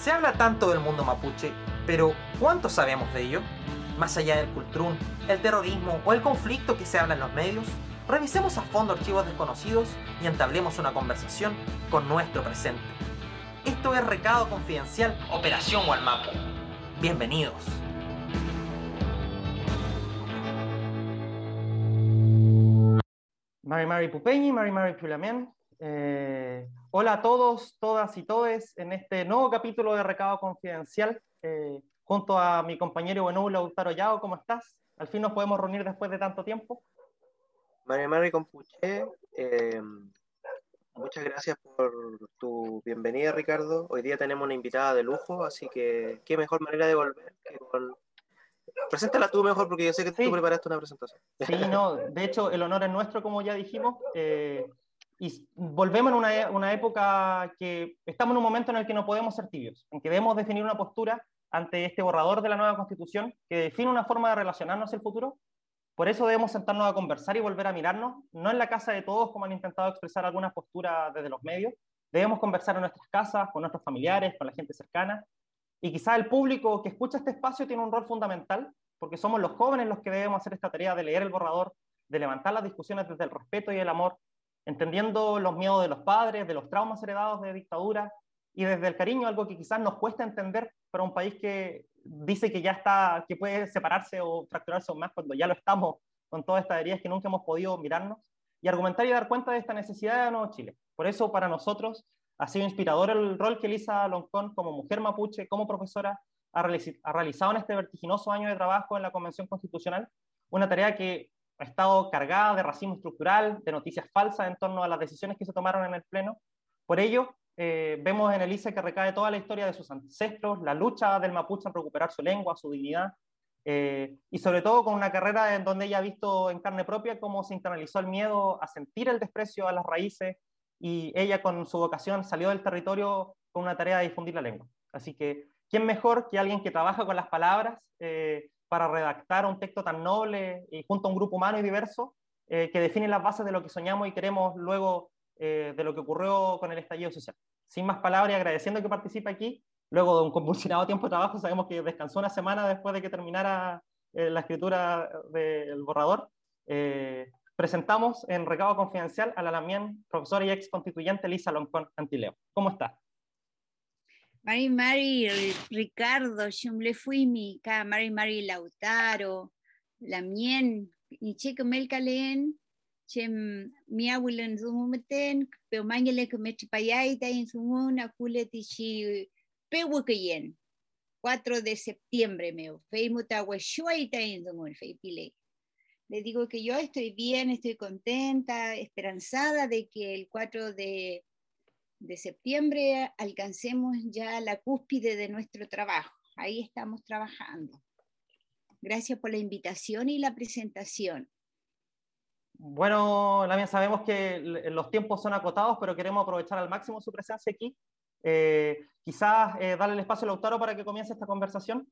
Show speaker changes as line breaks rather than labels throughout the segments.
Se habla tanto del mundo mapuche, pero ¿cuánto sabemos de ello? Más allá del cultrún, el terrorismo o el conflicto que se habla en los medios, revisemos a fondo archivos desconocidos y entablemos una conversación con nuestro presente. Esto es Recado Confidencial Operación Walmapu. Bienvenidos. Mari Mari Pupeñi, Mari Mari Pulamén. Eh, hola a todos, todas y todes en este nuevo capítulo de Recado Confidencial. Eh, junto a mi compañero Benú Lautaro Yao, ¿cómo estás? Al fin nos podemos reunir después de tanto tiempo.
Mari Mari Compuche, eh, muchas gracias por tu bienvenida, Ricardo. Hoy día tenemos una invitada de lujo, así que qué mejor manera de volver que con Preséntala tú mejor porque yo sé que tú preparaste una presentación.
Sí, no, de hecho el honor es nuestro, como ya dijimos, eh, y volvemos en una, una, época que estamos en un momento en el que no podemos ser tibios, en que debemos definir una postura ante este borrador de la nueva constitución que define una forma de relacionarnos hacia el futuro. Por eso debemos sentarnos a conversar y volver a mirarnos, no en la casa de todos como han intentado expresar algunas posturas desde los medios, debemos conversar en nuestras casas, con nuestros familiares, con la gente cercana, y quizá el público que escucha este espacio tiene un rol fundamental, porque somos los jóvenes los que debemos hacer esta tarea de leer el borrador, de levantar las discusiones desde el respeto y el amor, entendiendo los miedos de los padres, de los traumas heredados de dictadura y desde el cariño, algo que quizás nos cuesta entender para un país que dice que ya está, que puede separarse o fracturarse aún más cuando ya lo estamos con todas estas heridas que nunca hemos podido mirarnos y argumentar y dar cuenta de esta necesidad de Nuevo Chile. Por eso, para nosotros, ha sido inspirador el rol que Elisa Loncón, como mujer mapuche, como profesora, ha, realizado en este vertiginoso año de trabajo en la Convención Constitucional, una tarea que ha estado cargada de racismo estructural, de noticias falsas en torno a las decisiones que se tomaron en el Pleno. Por ello, eh, vemos en Elisa que recae toda la historia de sus ancestros, la lucha del mapuche en recuperar su lengua, su dignidad, eh, y sobre todo con una carrera en donde ella ha visto en carne propia cómo se internalizó el miedo a sentir el desprecio a las raíces, y ella con su vocación salió del territorio con una tarea de difundir la lengua. Así que, ¿quién mejor que alguien que trabaja con las palabras eh, para redactar un texto tan noble y junto a un grupo humano y diverso eh, que define las bases de lo que soñamos y queremos luego eh, de lo que ocurrió con el estallido social? Sin más palabras y agradeciendo que participe aquí, luego de un convulsionado tiempo de trabajo, sabemos que descansó una semana después de que terminara la escritura del borrador presentamos en recado confidencial a la también profesora y ex constituyente Lisa Loncón Antileo. ¿Cómo está?
Mari Mari, Ricardo, le fui mi Mari Mari Lautaro, Lamien, y checo Melcalen, chem mi abuelo en su momento, pero mañana que me chipayaita en su mona, culetichi, pehuacayen. 4 de septiembre, me feimuta, hueshuaita en su mona, feipile le digo que yo estoy bien, estoy contenta, esperanzada de que el 4 de, septiembre alcancemos ya la cúspide de nuestro trabajo. Ahí estamos trabajando. Gracias por la invitación y la presentación.
Bueno, Lamia, sabemos que los tiempos son acotados, pero queremos aprovechar al máximo su presencia aquí. Eh, quizás eh, darle el espacio a Lautaro para que comience esta conversación.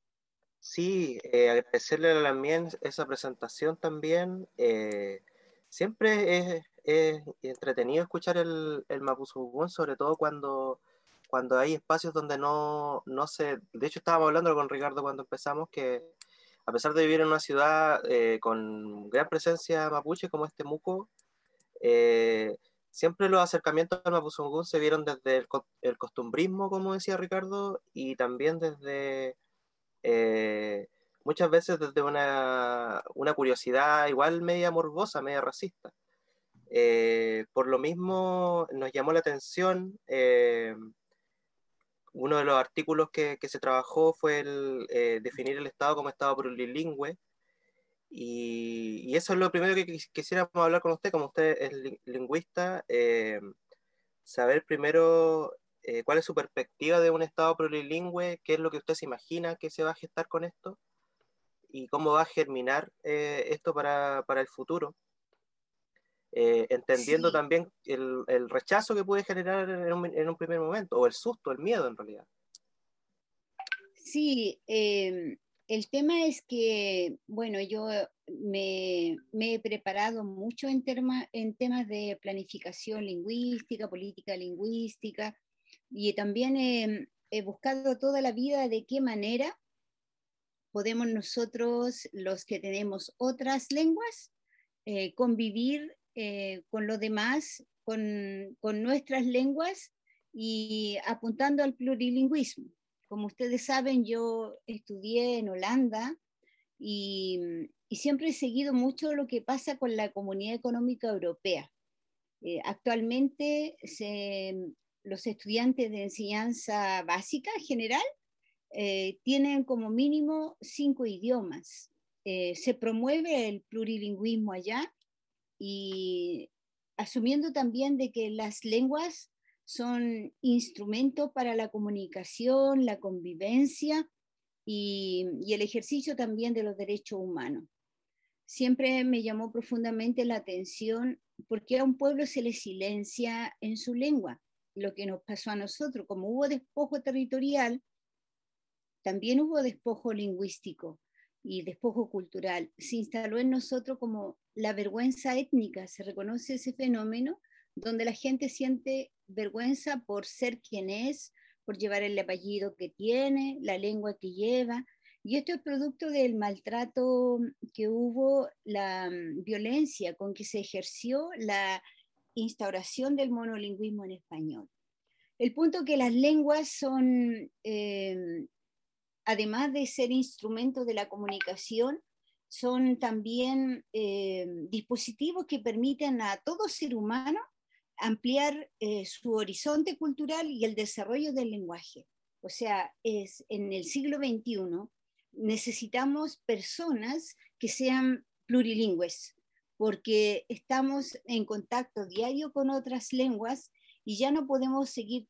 Sí, eh, agradecerle a la también esa presentación también. Eh, siempre es, entretenido escuchar el, el Mapuzungún, sobre todo cuando, cuando hay espacios donde no, no se... De hecho, estábamos hablando con Ricardo cuando empezamos que a pesar de vivir en una ciudad eh, con gran presencia mapuche como este Muco, siempre los acercamientos al Mapuzungún se vieron desde el, el costumbrismo, como decía Ricardo, y también desde eh, muchas veces desde una, una, curiosidad igual media morbosa, media racista. Eh, por lo mismo nos llamó la atención, eh, uno de los artículos que, se trabajó fue el definir el Estado como Estado plurilingüe, y, eso es lo primero que quisiéramos hablar con usted, como usted es lingüista, saber primero eh, cuál es su perspectiva de un Estado plurilingüe, qué es lo que usted se imagina que se va a gestar con esto y cómo va a germinar eh, esto para, para, el futuro. Eh, entendiendo también el, el, rechazo que puede generar en un, en un, primer momento, o el susto, el miedo en realidad.
Sí, em, el tema es que, bueno, yo me, me he preparado mucho en, en temas de planificación lingüística, política lingüística, y también eh, buscado toda la vida de qué manera podemos nosotros, los que tenemos otras lenguas, eh, convivir eh, con los demás, con, nuestras lenguas y apuntando al plurilingüismo. Como ustedes saben, yo estudié en Holanda y, siempre he seguido mucho lo que pasa con la Comunidad Económica Europea. Eh, actualmente los estudiantes de enseñanza básica general eh, tienen como mínimo cinco idiomas. Se promueve el plurilingüismo allá y asumiendo también de que las lenguas son instrumentos para la comunicación, la convivencia y, y el ejercicio también de los derechos humanos. Siempre me llamó profundamente la atención por qué a un pueblo se le silencia en su lengua, lo que nos pasó a nosotros. Como hubo despojo territorial, también hubo despojo lingüístico y despojo cultural. Se instaló en nosotros como la vergüenza étnica, se reconoce ese fenómeno donde la gente siente vergüenza por ser quien es, por llevar el apellido que tiene, la lengua que lleva. Y esto es producto del maltrato que hubo, la mm, violencia con que se ejerció la instauración del monolingüismo en español. El punto que las lenguas son eh, además de ser instrumentos de la comunicación, son también eh, dispositivos que permiten a todo ser humano ampliar eh, su horizonte cultural y el desarrollo del lenguaje. O sea, es en el siglo XXI necesitamos personas que sean plurilingües, porque estamos en contacto diario con otras lenguas y ya no podemos seguir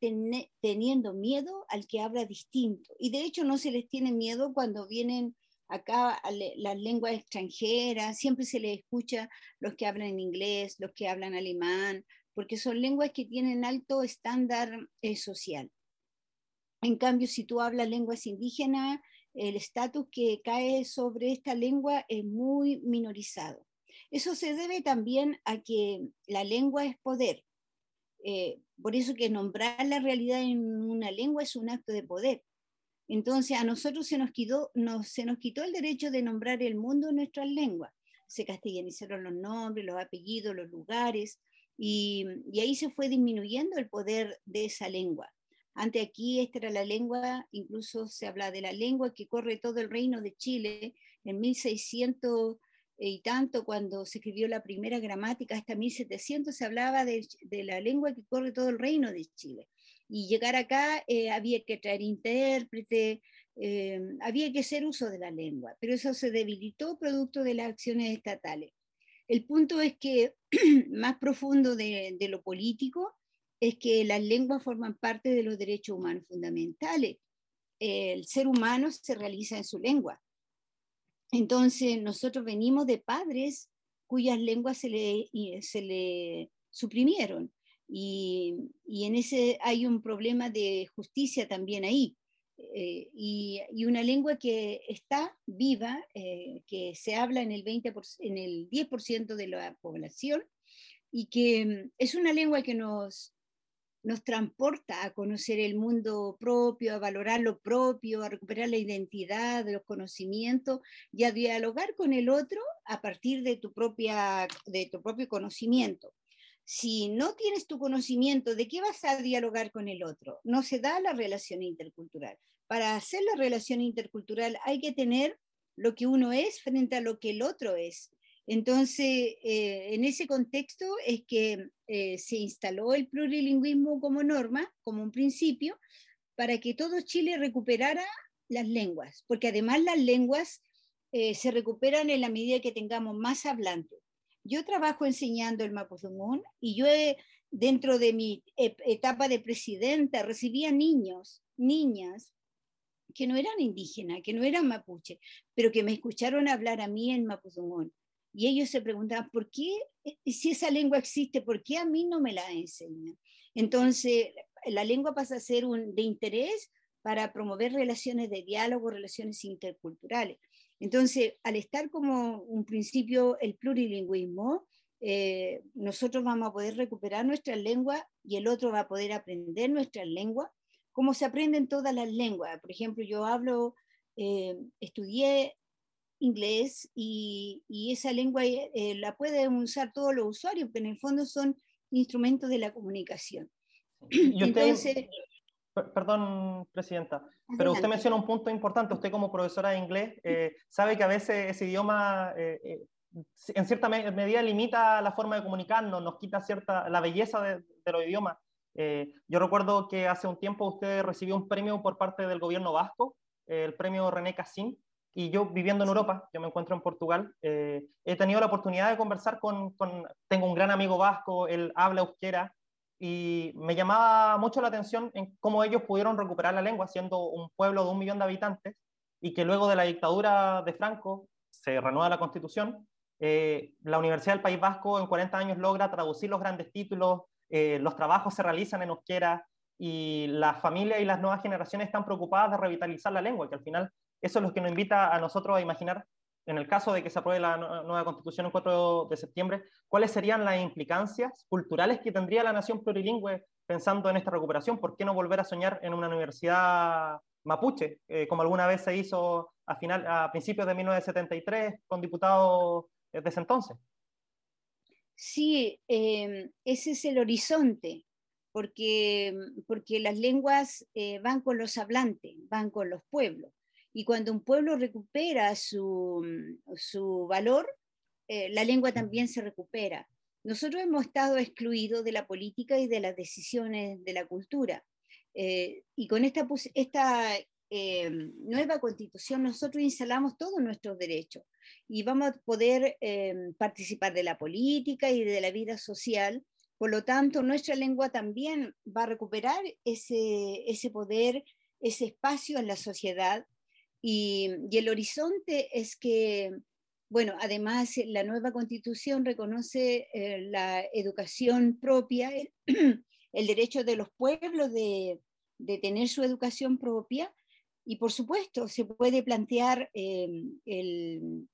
teniendo miedo al que habla distinto. Y de hecho no se les tiene miedo cuando vienen acá las lenguas extranjeras, siempre se les escucha los que hablan inglés, los que hablan alemán, porque son lenguas que tienen alto estándar eh, social. En cambio, si tú hablas lenguas indígenas, el estatus que cae sobre esta lengua es muy minorizado. Eso se debe también a que la lengua es poder. Eh, por eso que nombrar la realidad en una lengua es un acto de poder. Entonces a nosotros se nos quitó, se nos quitó el derecho de nombrar el mundo en nuestras lenguas. Se castellanizaron los nombres, los apellidos, los lugares, y, y ahí se fue disminuyendo el poder de esa lengua. Antes aquí esta era la lengua, incluso se habla de la lengua que corre todo el reino de Chile en 1600 y tanto cuando se escribió la primera gramática, hasta 1700 se hablaba de, la lengua que corre todo el reino de Chile. Y llegar acá eh, había que traer intérprete, eh, había que hacer uso de la lengua, pero eso se debilitó producto de las acciones estatales. El punto es que, más profundo de, de lo político, es que las lenguas forman parte de los derechos humanos fundamentales. El ser humano se realiza en su lengua entonces, nosotros venimos de padres cuyas lenguas se le, se le suprimieron. Y, y, en ese hay un problema de justicia también ahí. Eh, y, y, una lengua que está viva, eh, que se habla en el, 20%, en el 10% de la población y que mm, es una lengua que nos, nos transporta a conocer el mundo propio, a valorar lo propio, a recuperar la identidad, los conocimientos y a dialogar con el otro a partir de tu, propia, de tu propio conocimiento. Si no tienes tu conocimiento, ¿de qué vas a dialogar con el otro? No se da la relación intercultural. Para hacer la relación intercultural hay que tener lo que uno es frente a lo que el otro es. Entonces, eh, en ese contexto es que eh, se instaló el plurilingüismo como norma, como un principio, para que todo Chile recuperara las lenguas, porque además las lenguas eh, se recuperan en la medida que tengamos más hablantes. Yo trabajo enseñando el mapudungún y yo dentro de mi etapa de presidenta recibía niños, niñas que no eran indígenas, que no eran mapuche, pero que me escucharon hablar a mí en mapudungún y ellos se preguntaban, ¿por qué, eh, si esa lengua existe, por qué a mí no me la enseñan? Entonces, la lengua pasa a ser un, de interés para promover relaciones de diálogo, relaciones interculturales. Entonces, al estar como un principio el plurilingüismo, eh, nosotros vamos a poder recuperar nuestra lengua y el otro va a poder aprender nuestra lengua como se aprenden todas las lenguas. Por ejemplo, yo hablo, eh, estudié inglés y, esa lengua eh, la pueden usar todos los usuarios, pero en el fondo son instrumentos de la comunicación.
Y usted, perdón, Presidenta, pero usted menciona un punto importante. Usted como profesora de inglés eh, sabe que a veces ese idioma en cierta medida limita la forma de comunicarnos, nos quita cierta, la belleza de, los idiomas. yo recuerdo que hace un tiempo usted recibió un premio por parte del gobierno vasco, el premio René Cassin, y yo viviendo en Europa, yo me encuentro en Portugal, eh, he tenido la oportunidad de conversar con, tengo un gran amigo vasco, él habla euskera, y me llamaba mucho la atención en cómo ellos pudieron recuperar la lengua siendo un pueblo de un millón de habitantes y que luego de la dictadura de Franco se renueva la constitución, eh, la Universidad del País Vasco en 40 años logra traducir los grandes títulos, eh, los trabajos se realizan en euskera y las familias y las nuevas generaciones están preocupadas de revitalizar la lengua, que al final eso es lo que nos invita a nosotros a imaginar, en el caso de que se apruebe la nueva constitución el 4 de septiembre, cuáles serían las implicancias culturales que tendría la nación plurilingüe pensando en esta recuperación. ¿Por qué no volver a soñar en una universidad mapuche, eh, como alguna vez se hizo a, final, a principios de 1973 con diputados de ese entonces?
Sí, em, ese es el horizonte, porque, porque las lenguas eh, van con los hablantes, van con los pueblos. Y cuando un pueblo recupera su, mm, valor, eh, la lengua también se recupera. Nosotros hemos estado excluidos de la política y de las decisiones de la cultura. Eh, y con esta, esta eh, nueva constitución nosotros instalamos todos nuestros derechos y vamos a poder participar de la política y de la vida social. Por lo tanto, nuestra lengua también va a recuperar ese, ese poder, ese espacio en la sociedad y, el horizonte es que, bueno, además la nueva constitución reconoce eh, la educación propia, el, derecho de los pueblos de, tener su educación propia. Y por supuesto se puede plantear eh, el,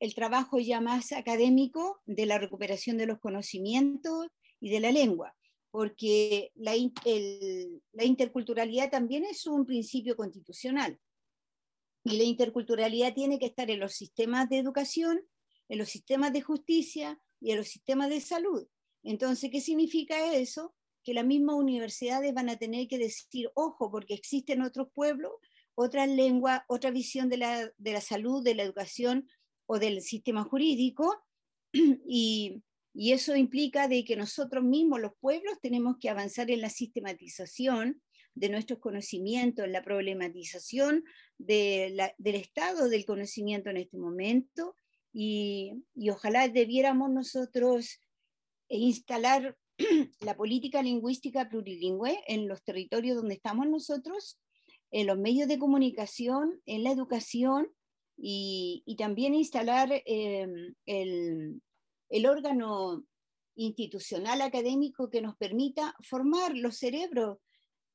el trabajo ya más académico de la recuperación de los conocimientos y de la lengua porque la, interculturalidad también es un principio constitucional. Y la interculturalidad tiene que estar en los sistemas de educación, en los sistemas de justicia y en los sistemas de salud. Entonces, ¿qué significa eso? Que las mismas universidades van a tener que decir, ojo, porque existen otros pueblos, otras lenguas, otra visión de la, de la salud, de la educación o del sistema jurídico, y, y eso implica de que nosotros mismos, los pueblos, tenemos que avanzar en la sistematización de nuestros conocimientos, en la problematización del estado del conocimiento en este momento. Y, ojalá debiéramos nosotros instalar la política lingüística plurilingüe en los territorios donde estamos nosotros, en los medios de comunicación, en la educación y, también instalar eh, el, el órgano institucional académico que nos permita formar los cerebros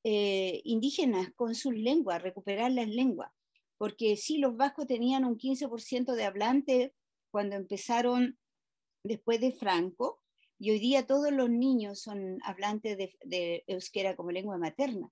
eh, indígenas con sus lenguas, recuperar las lenguas. Porque sí, los vascos tenían un 15% de hablantes cuando empezaron después de Franco, y hoy día todos los niños son hablantes de, euskera como lengua materna.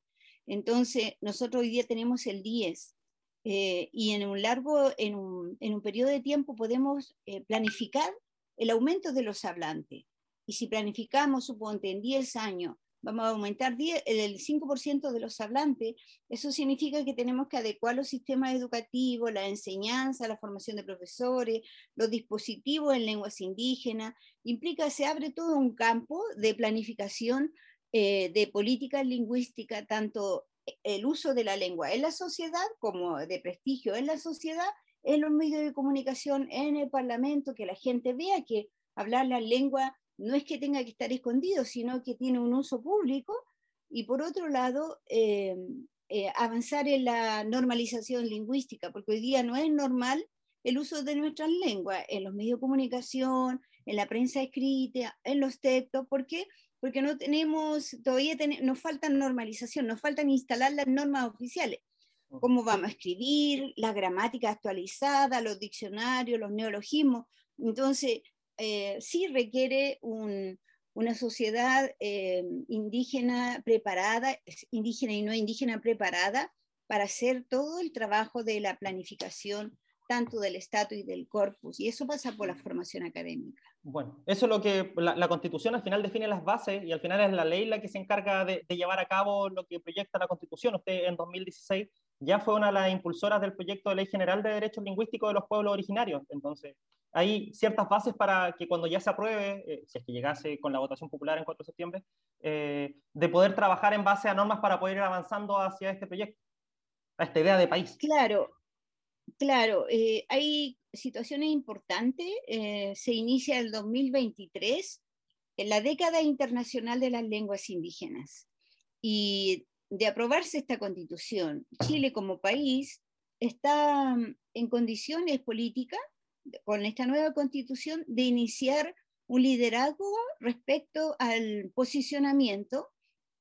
Entonces, nosotros hoy día tenemos el 10, eh, y en un largo, en un, en un, periodo de tiempo podemos eh, planificar el aumento de los hablantes. Y si planificamos, suponte, en 10 años, vamos a aumentar el 5% de los hablantes, eso significa que tenemos que adecuar los sistemas educativos, la enseñanza, la formación de profesores, los dispositivos en lenguas indígenas. Implica, se abre todo un campo de planificación eh, de política lingüística, tanto el uso de la lengua en la sociedad como de prestigio en la sociedad en los medios de comunicación, en el Parlamento, que la gente vea que hablar la lengua no es que tenga que estar escondido, sino que tiene un uso público. Y por otro lado, eh, eh, avanzar en la normalización lingüística, porque hoy día no es normal el uso de nuestras lenguas en los medios de comunicación, en la prensa escrita, en los textos. ¿Por qué? Porque no tenemos, todavía nos falta normalización, nos faltan instalar las normas oficiales cómo vamos a escribir, la gramática actualizada, los diccionarios, los neologismos. Entonces, eh, sí requiere un, una sociedad eh, indígena preparada, indígena y no indígena preparada para hacer todo el trabajo de la planificación tanto del Estado y del corpus, y eso pasa por la formación académica.
Bueno, eso es lo que la, Constitución al final define las bases y al final es la ley la que se encarga de, llevar a cabo lo que proyecta la Constitución. Usted en 2016 ya fue una de las impulsoras del proyecto de Ley General de Derechos Lingüísticos de los Pueblos Originarios. Entonces, hay ciertas bases para que cuando ya se apruebe, eh, si es que llegase con la votación popular en 4 de septiembre, eh, de poder trabajar en base a normas para poder ir avanzando hacia este proyecto, a esta idea de país.
Claro, Claro, eh, hay situaciones importantes. Eh, se inicia el 2023, en la década internacional de las lenguas indígenas. Y de aprobarse esta constitución, Chile como país está mm, en condiciones políticas, con esta nueva constitución, de iniciar un liderazgo respecto al posicionamiento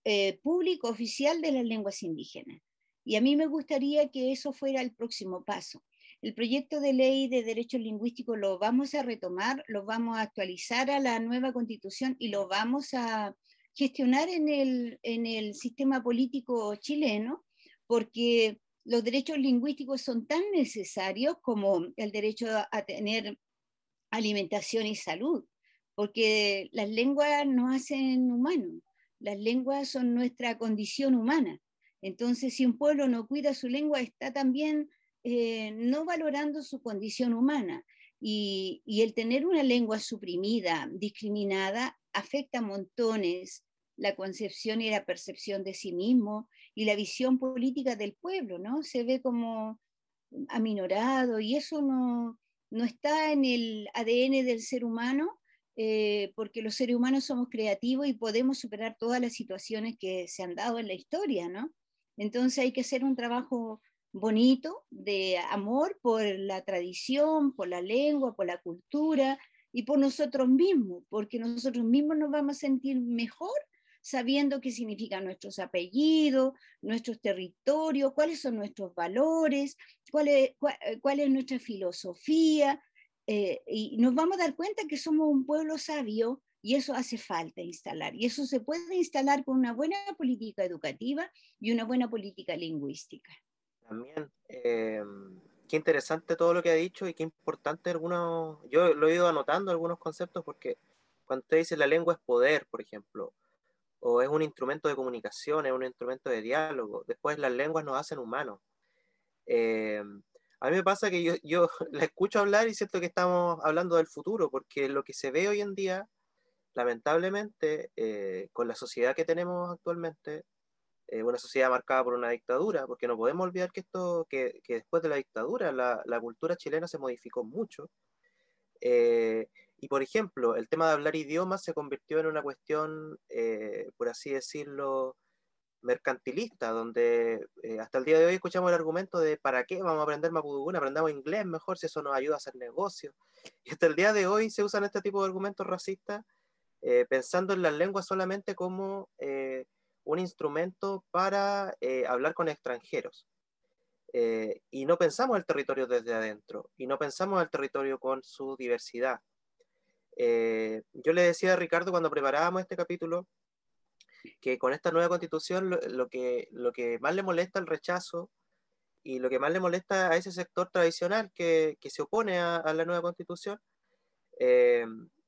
eh, público oficial de las lenguas indígenas. Y a mí me gustaría que eso fuera el próximo paso. El proyecto de ley de derechos lingüísticos lo vamos a retomar, lo vamos a actualizar a la nueva constitución y lo vamos a gestionar en el, en el sistema político chileno, porque los derechos lingüísticos son tan necesarios como el derecho a tener alimentación y salud, porque las lenguas nos hacen humanos, las lenguas son nuestra condición humana. Entonces, si un pueblo no cuida su lengua, está también eh, no valorando su condición humana. Y, el tener una lengua suprimida, discriminada, afecta a montones la concepción y la percepción de sí mismo y la visión política del pueblo, ¿no? Se ve como aminorado y eso no, no está en el ADN del ser humano eh, porque los seres humanos somos creativos y podemos superar todas las situaciones que se han dado en la historia, ¿no? Entonces hay que hacer un trabajo bonito de amor por la tradición, por la lengua, por la cultura y por nosotros mismos, porque nosotros mismos nos vamos a sentir mejor sabiendo qué significan nuestros apellidos, nuestros territorios, cuáles son nuestros valores, cuál es, cuál, es nuestra filosofía, eh, y nos vamos a dar cuenta que somos un pueblo sabio y eso hace falta instalar. Y eso se puede instalar con una buena política educativa y una buena política lingüística.
También, eh, qué interesante todo lo que ha dicho y qué importante algunos, yo lo he ido anotando algunos conceptos porque cuando usted dice la lengua es poder, por ejemplo, o es un instrumento de comunicación, es un instrumento de diálogo, después las lenguas nos hacen humanos. Eh, a mí me pasa que yo, yo la escucho hablar y siento que estamos hablando del futuro, porque lo que se ve hoy en día, lamentablemente, eh, con la sociedad que tenemos actualmente, eh, una sociedad marcada por una dictadura, porque no podemos olvidar que, esto, que, que después de la dictadura la, la, cultura chilena se modificó mucho. Eh, y por ejemplo, el tema de hablar idiomas se convirtió en una cuestión, eh, por así decirlo, mercantilista, donde hasta el día de hoy escuchamos el argumento de ¿para qué vamos a aprender mapudungun? Aprendamos inglés mejor si eso nos ayuda a hacer negocios. Y hasta el día de hoy se usan este tipo de argumentos racistas pensando en las lenguas solamente como un instrumento para eh, hablar con extranjeros. Eh, y no pensamos el territorio desde adentro, y no pensamos el territorio con su diversidad. Eh, yo le decía a Ricardo cuando preparábamos este capítulo que con esta nueva constitución lo, que, lo que más le molesta el rechazo y lo que más le molesta a ese sector tradicional que, que se opone a, a, la nueva constitución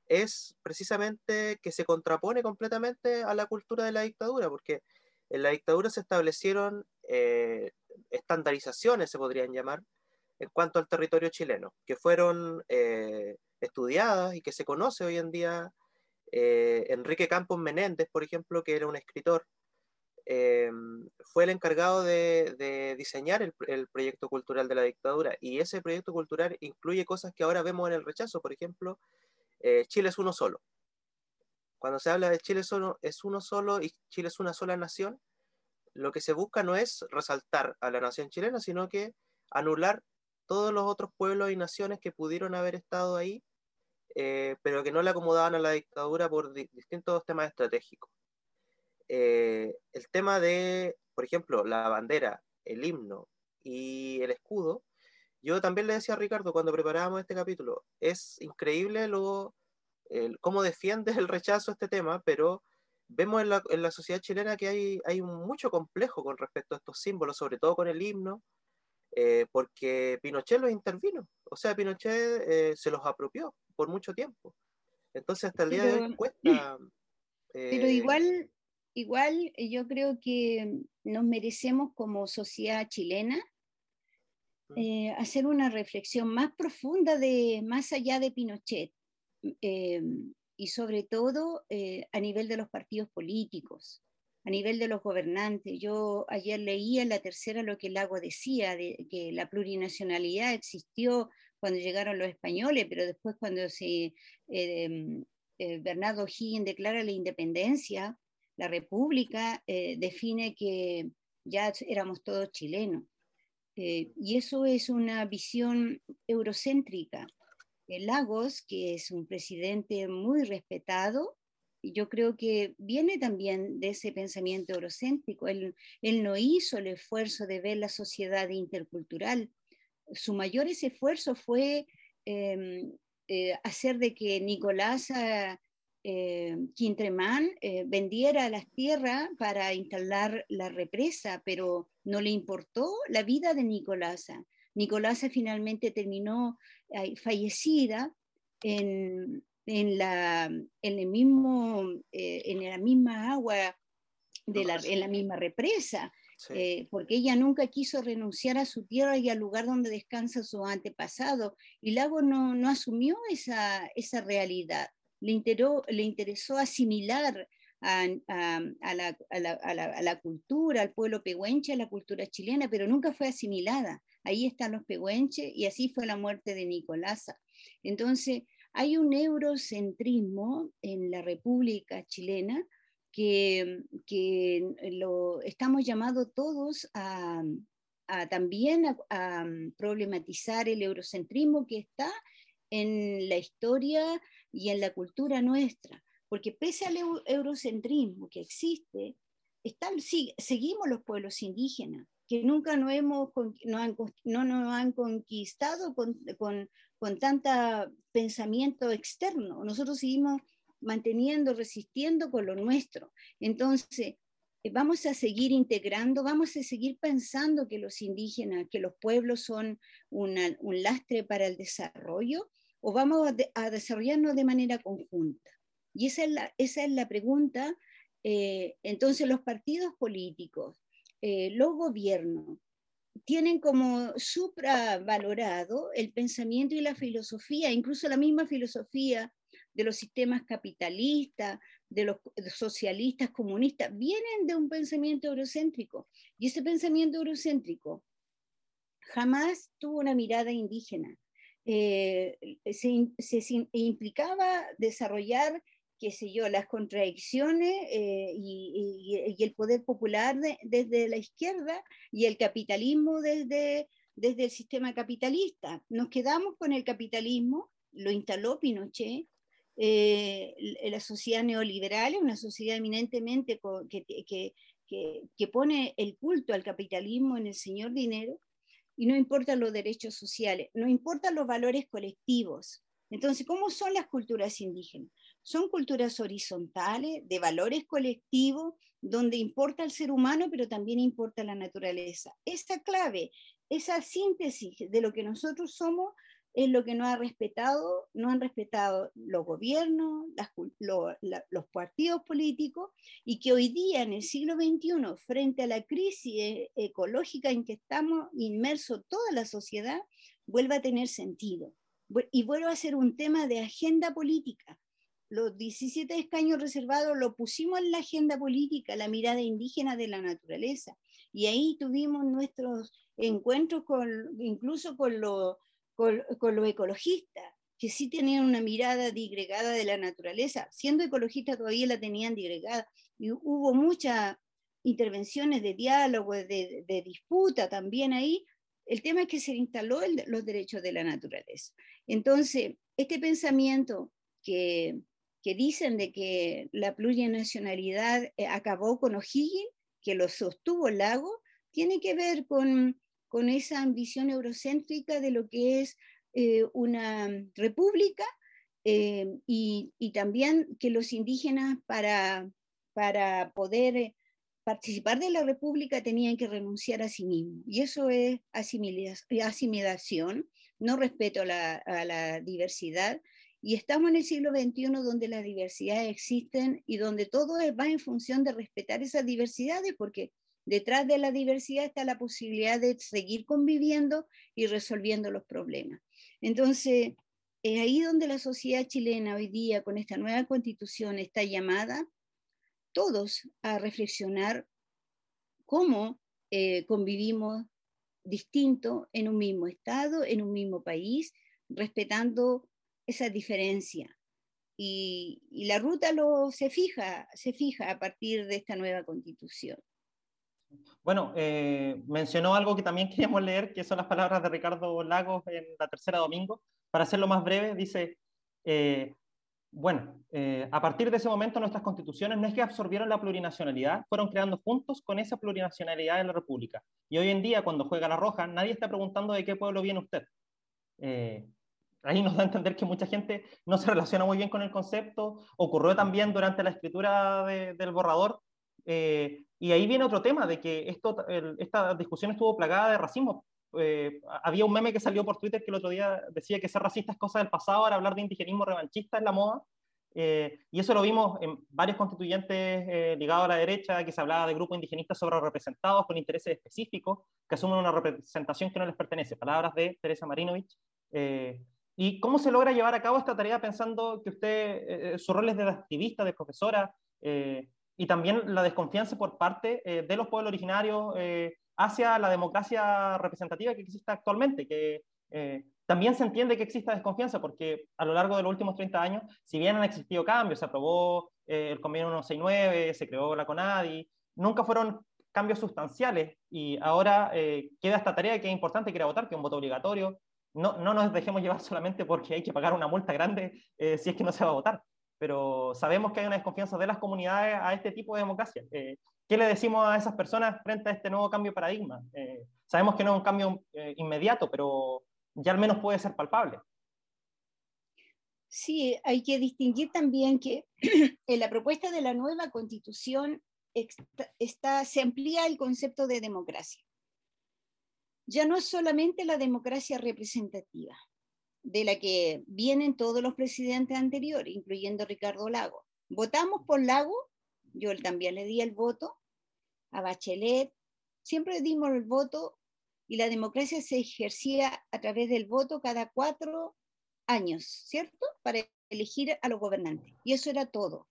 es precisamente que se contrapone completamente a la cultura de la dictadura, porque en la dictadura se establecieron eh, estandarizaciones, se podrían llamar, en cuanto al territorio chileno, que fueron eh, estudiadas y que se conoce hoy en día. Eh, Enrique Campos Menéndez, por ejemplo, que era un escritor, fue el encargado de, diseñar el, el, proyecto cultural de la dictadura y ese proyecto cultural incluye cosas que ahora vemos en el rechazo, por ejemplo, eh, Chile es uno solo. Cuando se habla de Chile solo, es uno solo y Chile es una sola nación, lo que se busca no es resaltar a la nación chilena, sino que anular todos los otros pueblos y naciones que pudieron haber estado ahí, eh, pero que no le acomodaban a la dictadura por distintos temas estratégicos. Eh, el tema de, por ejemplo, la bandera, el himno y el escudo yo también le decía a Ricardo cuando preparábamos este capítulo, es increíble lo, cómo defiendes el rechazo a este tema, pero vemos en la, en la, sociedad chilena que hay, hay mucho complejo con respecto a estos símbolos, sobre todo con el himno, eh, porque Pinochet los intervino, o sea, Pinochet eh, se los apropió por mucho tiempo. Entonces, hasta el día de hoy cuesta.
pero eh, igual, igual yo creo que nos merecemos como sociedad chilena hacer una reflexión más profunda de más allá de Pinochet y sobre todo a nivel de los partidos políticos a nivel de los gobernantes. Yo ayer leía en la tercera lo que el Lago decía, de que la plurinacionalidad existió cuando llegaron los españoles, pero después cuando se, eh, eh, Bernardo Higgins declara la independencia, la república eh, define que ya éramos todos chilenos. y eso es una visión eurocéntrica. Lagos, que es un presidente muy respetado, yo creo que viene también de ese pensamiento eurocéntrico. Él, él, no hizo el esfuerzo de ver la sociedad intercultural. Su mayor esfuerzo fue em, eh, hacer de que Nicolás eh, Quintremán eh, vendiera las tierras para instalar la represa, pero no le importó la vida de Nicolasa. Nicolasa finalmente terminó fallecida eh, en la misma agua, de en la misma represa, eh, porque ella nunca quiso renunciar a su tierra y al lugar donde descansa su antepasado, y Lago no, no asumió esa, esa realidad, le, le interesó asimilar a, a, a, la, a, la, cultura, al pueblo pehuenche, a la cultura chilena, pero nunca fue asimilada. Ahí están los pehuenches y así fue la muerte de Nicolasa. Entonces, hay un eurocentrismo en la República chilena que, lo, estamos llamados todos a, también a, problematizar el eurocentrismo que está en la historia y en la cultura nuestra. Porque pese al eurocentrismo que existe, están, seguimos los pueblos indígenas, que nunca no, hemos, no, han, no nos han conquistado con, con, con tanto pensamiento externo. Nosotros seguimos manteniendo, resistiendo con lo nuestro. Entonces, eh, vamos a seguir integrando, vamos a seguir pensando que los indígenas, que los pueblos son un lastre para el desarrollo, o vamos a, desarrollarnos de manera conjunta. Y esa es la, esa es la pregunta. Eh, entonces, los partidos políticos, eh, los gobiernos, tienen como supravalorado el pensamiento y la filosofía, incluso la misma filosofía de los sistemas capitalistas, de los socialistas, comunistas, vienen de un pensamiento eurocéntrico. Y ese pensamiento eurocéntrico jamás tuvo una mirada indígena. Eh, se, se, implicaba desarrollar qué sé yo, las contradicciones eh, y, el poder popular desde la izquierda y el capitalismo desde, desde el sistema capitalista. Nos quedamos con el capitalismo, lo instaló Pinochet, eh, la sociedad neoliberal es una sociedad eminentemente que, que, que, pone el culto al capitalismo en el señor dinero y no importan los derechos sociales, no importan los valores colectivos. Entonces, ¿cómo son las culturas indígenas? Son culturas horizontales, de valores colectivos, donde importa el ser humano, pero también importa la naturaleza. Esa clave, esa síntesis de lo que nosotros somos, es lo que no ha respetado, no han respetado los gobiernos, los partidos políticos, y que hoy día, en el siglo XXI, frente a la crisis ecológica en que estamos inmersos toda la sociedad, vuelva a tener sentido y vuelva a ser un tema de agenda política los 17 escaños reservados lo pusimos en la agenda política, la mirada indígena de la naturaleza. Y ahí tuvimos nuestros encuentros con, incluso con, con, los ecologistas, que sí tenían una mirada digregada de la naturaleza. Siendo ecologistas todavía la tenían digregada. Y hubo muchas intervenciones de diálogo, de, disputa también ahí. El tema es que se instaló los derechos de la naturaleza. Entonces, este pensamiento que, que dicen de que la plurinacionalidad eh, acabó con O'Higgins, que lo sostuvo Lago, tiene que ver con, con esa ambición eurocéntrica de lo que es eh, una república eh, y, también que los indígenas para, para poder participar de la república tenían que renunciar a sí mismos. Y eso es asimilación, no respeto a la, a la diversidad. Y estamos en el siglo XXI donde las diversidades existen y donde todo va en función de respetar esas diversidades, porque detrás de la diversidad está la posibilidad de seguir conviviendo y resolviendo los problemas. Entonces, es ahí donde la sociedad chilena hoy día, con esta nueva constitución, está llamada todos a reflexionar cómo eh, convivimos distinto en un mismo estado, en un mismo país, respetando esa diferencia. Y, la ruta lo, se, fija, se fija a partir de esta nueva constitución.
Bueno, eh, mencionó algo que también queríamos leer, que son las palabras de Ricardo Lagos en la tercera domingo. Para hacerlo más breve, dice, eh, bueno, eh, a partir de ese momento nuestras constituciones no es que absorbieron la plurinacionalidad, fueron creando juntos con esa plurinacionalidad de la República. Y hoy en día, cuando juega la roja, nadie está preguntando de qué pueblo viene usted. Ahí nos da a entender que mucha gente no se relaciona muy bien con el concepto. Ocurrió también durante la escritura del borrador. Y ahí viene otro tema de que esto, esta discusión estuvo plagada de racismo. Eh, había un meme que salió por Twitter que el otro día decía que ser racista es cosa del pasado, ahora hablar de indigenismo revanchista es la moda. Eh, y eso lo vimos en varios constituyentes eh, ligados a la derecha, que se hablaba de grupos indigenistas sobre representados con intereses específicos, que asumen una representación que no les pertenece. Palabras de Teresa Marinovich. ¿Y cómo se logra llevar a cabo esta tarea pensando que usted, su rol es de activista, de profesora, y también la desconfianza por parte de los pueblos originarios hacia la democracia representativa que existe actualmente, que eh, también se entiende que exista desconfianza, porque a lo largo de los últimos 30 años, si bien han existido cambios, se aprobó eh, el convenio 169, se creó la CONADI, nunca fueron cambios sustanciales y ahora eh, queda esta tarea que es importante, que era votar, que es un voto obligatorio. No, no nos dejemos llevar solamente porque hay que pagar una multa grande si es que no se va a votar, pero sabemos que hay una desconfianza de las comunidades a este tipo de democracia. ¿Qué le decimos a esas personas frente a este nuevo cambio de paradigma? Eh, sabemos que no es un cambio eh, inmediato, pero ya al menos puede ser palpable.
Sí, hay que distinguir también que en la propuesta de la nueva constitución está, se amplía el concepto de democracia. Ya no es solamente la democracia representativa, de la que vienen todos los presidentes anteriores, incluyendo Ricardo Lago. Votamos por Lago, yo también le di el voto, a Bachelet, siempre dimos el voto y la democracia se ejercía a través del voto cada cuatro años, ¿cierto? Para elegir a los gobernantes. Y eso era todo.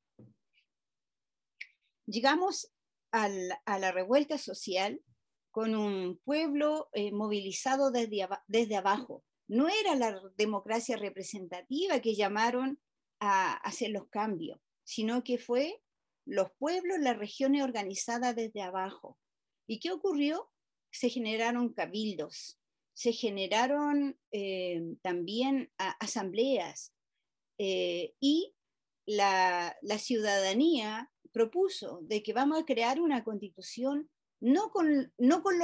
Llegamos a la revuelta social con un pueblo eh, movilizado desde, desde abajo. No era la democracia representativa que llamaron a hacer los cambios, sino que fue los pueblos, las regiones organizadas desde abajo. ¿Y qué ocurrió? Se generaron cabildos, se generaron eh, también asambleas eh, y la, ciudadanía propuso de que vamos a crear una constitución no con, no con,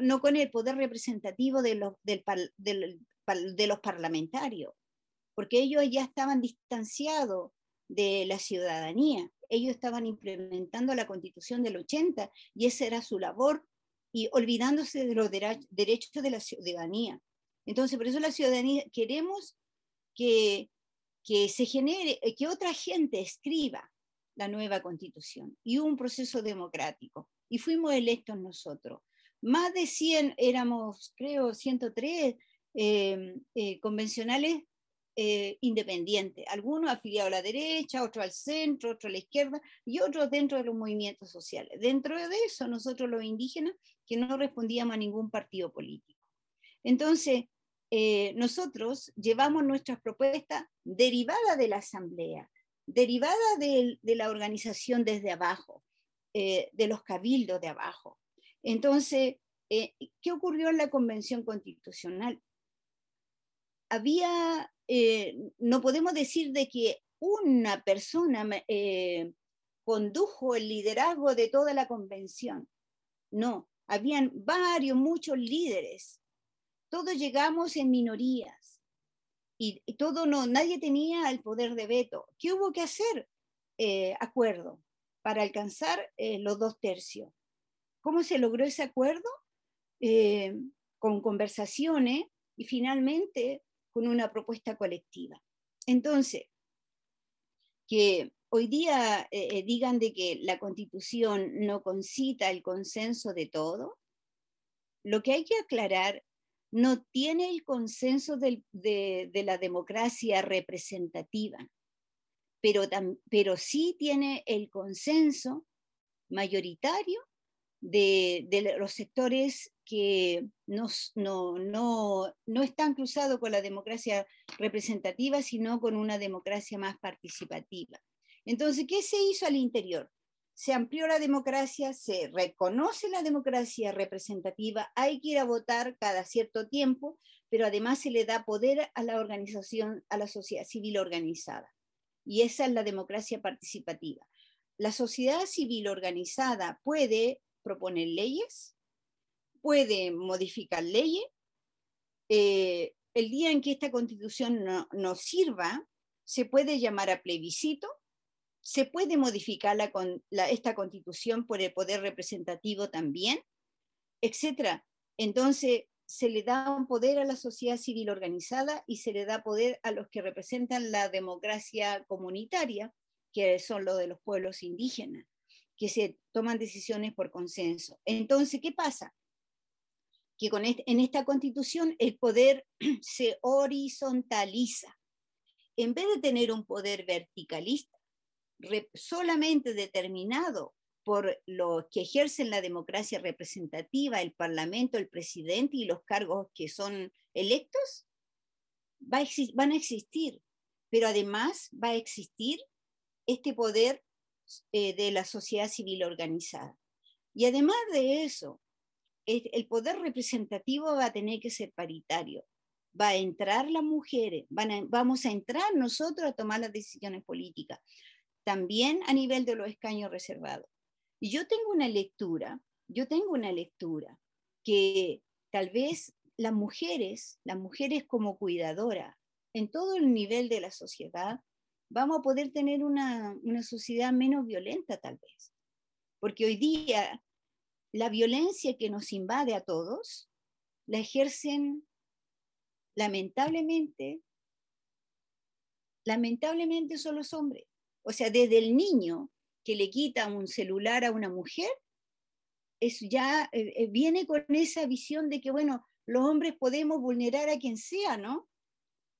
no con el poder representativo de los, de los parlamentarios, porque ellos ya estaban distanciados de la ciudadanía ellos estaban implementando la constitución del 80 y esa era su labor y olvidándose de los derechos de la ciudadanía. Entonces, por eso la ciudadanía queremos que, que se genere, que otra gente escriba la nueva constitución y un proceso democrático. Y fuimos electos nosotros. Más de 100, éramos creo 103 eh, eh, convencionales eh, independientes, algunos afiliados a la derecha, otros al centro, otros a la izquierda y otros dentro de los movimientos sociales. Dentro de eso, nosotros los indígenas, que no respondíamos a ningún partido político. Entonces, eh, nosotros llevamos nuestras propuestas derivadas de la asamblea, derivadas de, la organización desde abajo, eh, de los cabildos de abajo. Entonces, ¿qué ocurrió en la Convención Constitucional? Había eh, no podemos decir de que una persona eh, condujo el liderazgo de toda la convención. No, habían varios, muchos líderes. Todos llegamos en minorías y, todo no, nadie tenía el poder de veto. ¿Qué hubo que hacer? Eh, acuerdo para alcanzar eh, los dos tercios. ¿Cómo se logró ese acuerdo? Eh, con conversaciones y finalmente con una propuesta colectiva. Entonces, que hoy día digan de que la constitución no concita el consenso de todo, lo que hay que aclarar no tiene el consenso de, la democracia representativa, pero, sí tiene el consenso mayoritario de, los sectores que no, no, no, están cruzados con la democracia representativa, sino con una democracia más participativa. Entonces, ¿qué se hizo al interior? se amplió la democracia, se reconoce la democracia representativa, hay que ir a votar cada cierto tiempo, pero además se le da poder a la organización, a la sociedad civil organizada. Y esa es la democracia participativa. La sociedad civil organizada puede proponer leyes, puede modificar leyes. Eh, el día en que esta constitución no, no sirva, se puede llamar a plebiscito ¿Se puede modificar esta constitución por el poder representativo también? Etcétera. Entonces, se le da un poder a la sociedad civil organizada y se le da poder a los que representan la democracia comunitaria, que son los de los pueblos indígenas, que se toman decisiones por consenso. Entonces, ¿qué pasa? Que con en esta constitución el poder se horizontaliza. En vez de tener un poder verticalista, solamente determinado por los que ejercen la democracia representativa, el Parlamento, el presidente y los cargos que son electos, van a existir. Pero además va a existir este poder eh, de la sociedad civil organizada. Y además de eso, el poder representativo va a tener que ser paritario. Va a entrar las mujeres, vamos a entrar nosotros a tomar las decisiones políticas también a nivel de los escaños reservados. Y yo tengo una lectura, yo tengo una lectura que tal vez las mujeres, las mujeres como cuidadora, en todo el nivel de la sociedad, vamos a poder tener una, una sociedad menos violenta tal vez. Porque hoy día la violencia que nos invade a todos la ejercen lamentablemente, lamentablemente son los hombres. O sea, desde el niño que le quita un celular a una mujer, es ya eh, eh, viene con esa visión de que, bueno, los hombres podemos vulnerar a quien sea, ¿no?